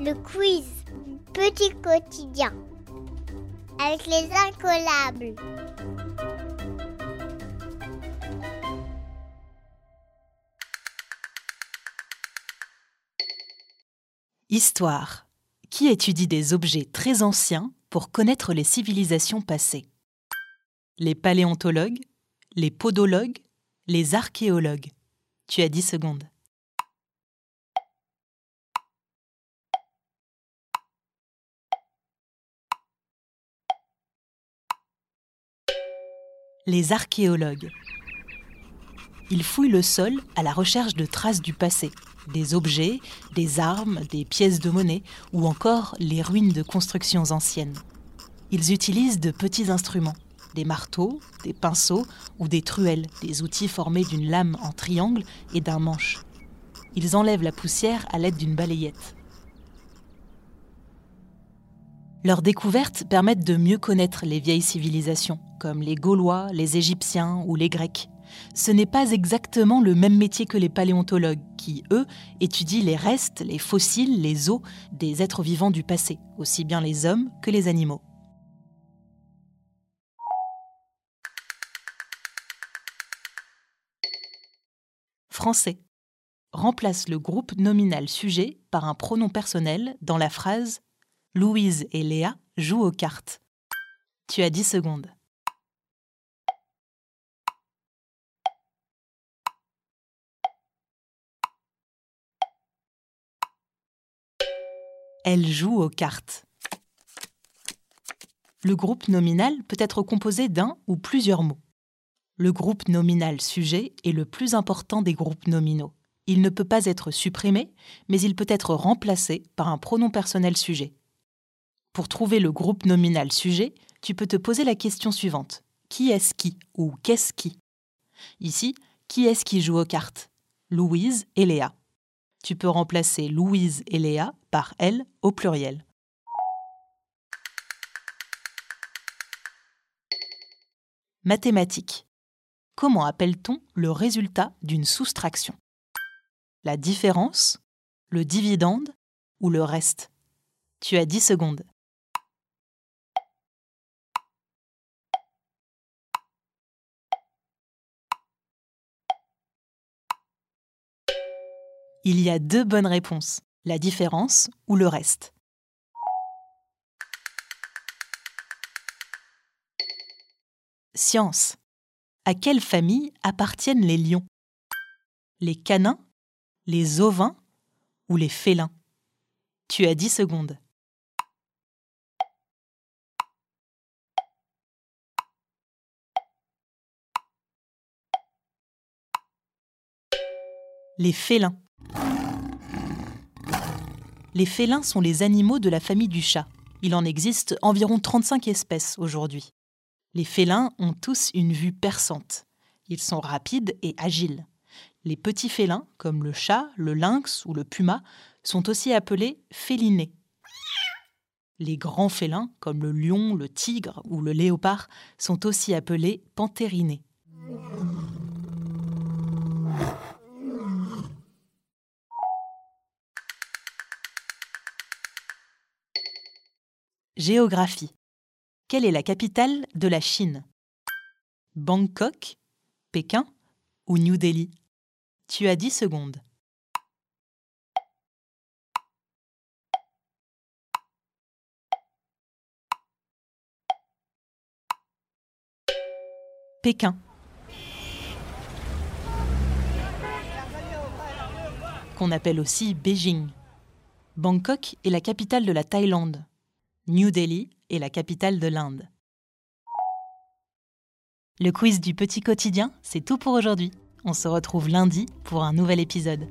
Le quiz Petit quotidien avec les incollables. Histoire. Qui étudie des objets très anciens pour connaître les civilisations passées? Les paléontologues, les podologues, les archéologues. Tu as 10 secondes. Les archéologues. Ils fouillent le sol à la recherche de traces du passé, des objets, des armes, des pièces de monnaie ou encore les ruines de constructions anciennes. Ils utilisent de petits instruments, des marteaux, des pinceaux ou des truelles, des outils formés d'une lame en triangle et d'un manche. Ils enlèvent la poussière à l'aide d'une balayette. Leurs découvertes permettent de mieux connaître les vieilles civilisations, comme les Gaulois, les Égyptiens ou les Grecs. Ce n'est pas exactement le même métier que les paléontologues, qui, eux, étudient les restes, les fossiles, les os des êtres vivants du passé, aussi bien les hommes que les animaux. Français. Remplace le groupe nominal sujet par un pronom personnel dans la phrase Louise et Léa jouent aux cartes. Tu as 10 secondes. Elle joue aux cartes. Le groupe nominal peut être composé d'un ou plusieurs mots. Le groupe nominal sujet est le plus important des groupes nominaux. Il ne peut pas être supprimé, mais il peut être remplacé par un pronom personnel sujet. Pour trouver le groupe nominal sujet, tu peux te poser la question suivante. Qui est-ce qui ou qu'est-ce qui? Ici, qui est-ce qui joue aux cartes? Louise et Léa. Tu peux remplacer Louise et Léa par elle au pluriel. Mathématiques. Comment appelle-t-on le résultat d'une soustraction? La différence, le dividende ou le reste? Tu as 10 secondes. Il y a deux bonnes réponses, la différence ou le reste. Science. À quelle famille appartiennent les lions? Les canins Les ovins Ou les félins? Tu as 10 secondes. Les félins. Les félins sont les animaux de la famille du chat. Il en existe environ 35 espèces aujourd'hui. Les félins ont tous une vue perçante. Ils sont rapides et agiles. Les petits félins, comme le chat, le lynx ou le puma, sont aussi appelés félinés. Les grands félins, comme le lion, le tigre ou le léopard, sont aussi appelés panthérinés. Géographie. Quelle est la capitale de la Chine? Bangkok, Pékin ou New Delhi? Tu as 10 secondes. Pékin. Qu'on appelle aussi Beijing. Bangkok est la capitale de la Thaïlande. New Delhi est la capitale de l'Inde. Le quiz du petit quotidien, c'est tout pour aujourd'hui. On se retrouve lundi pour un nouvel épisode.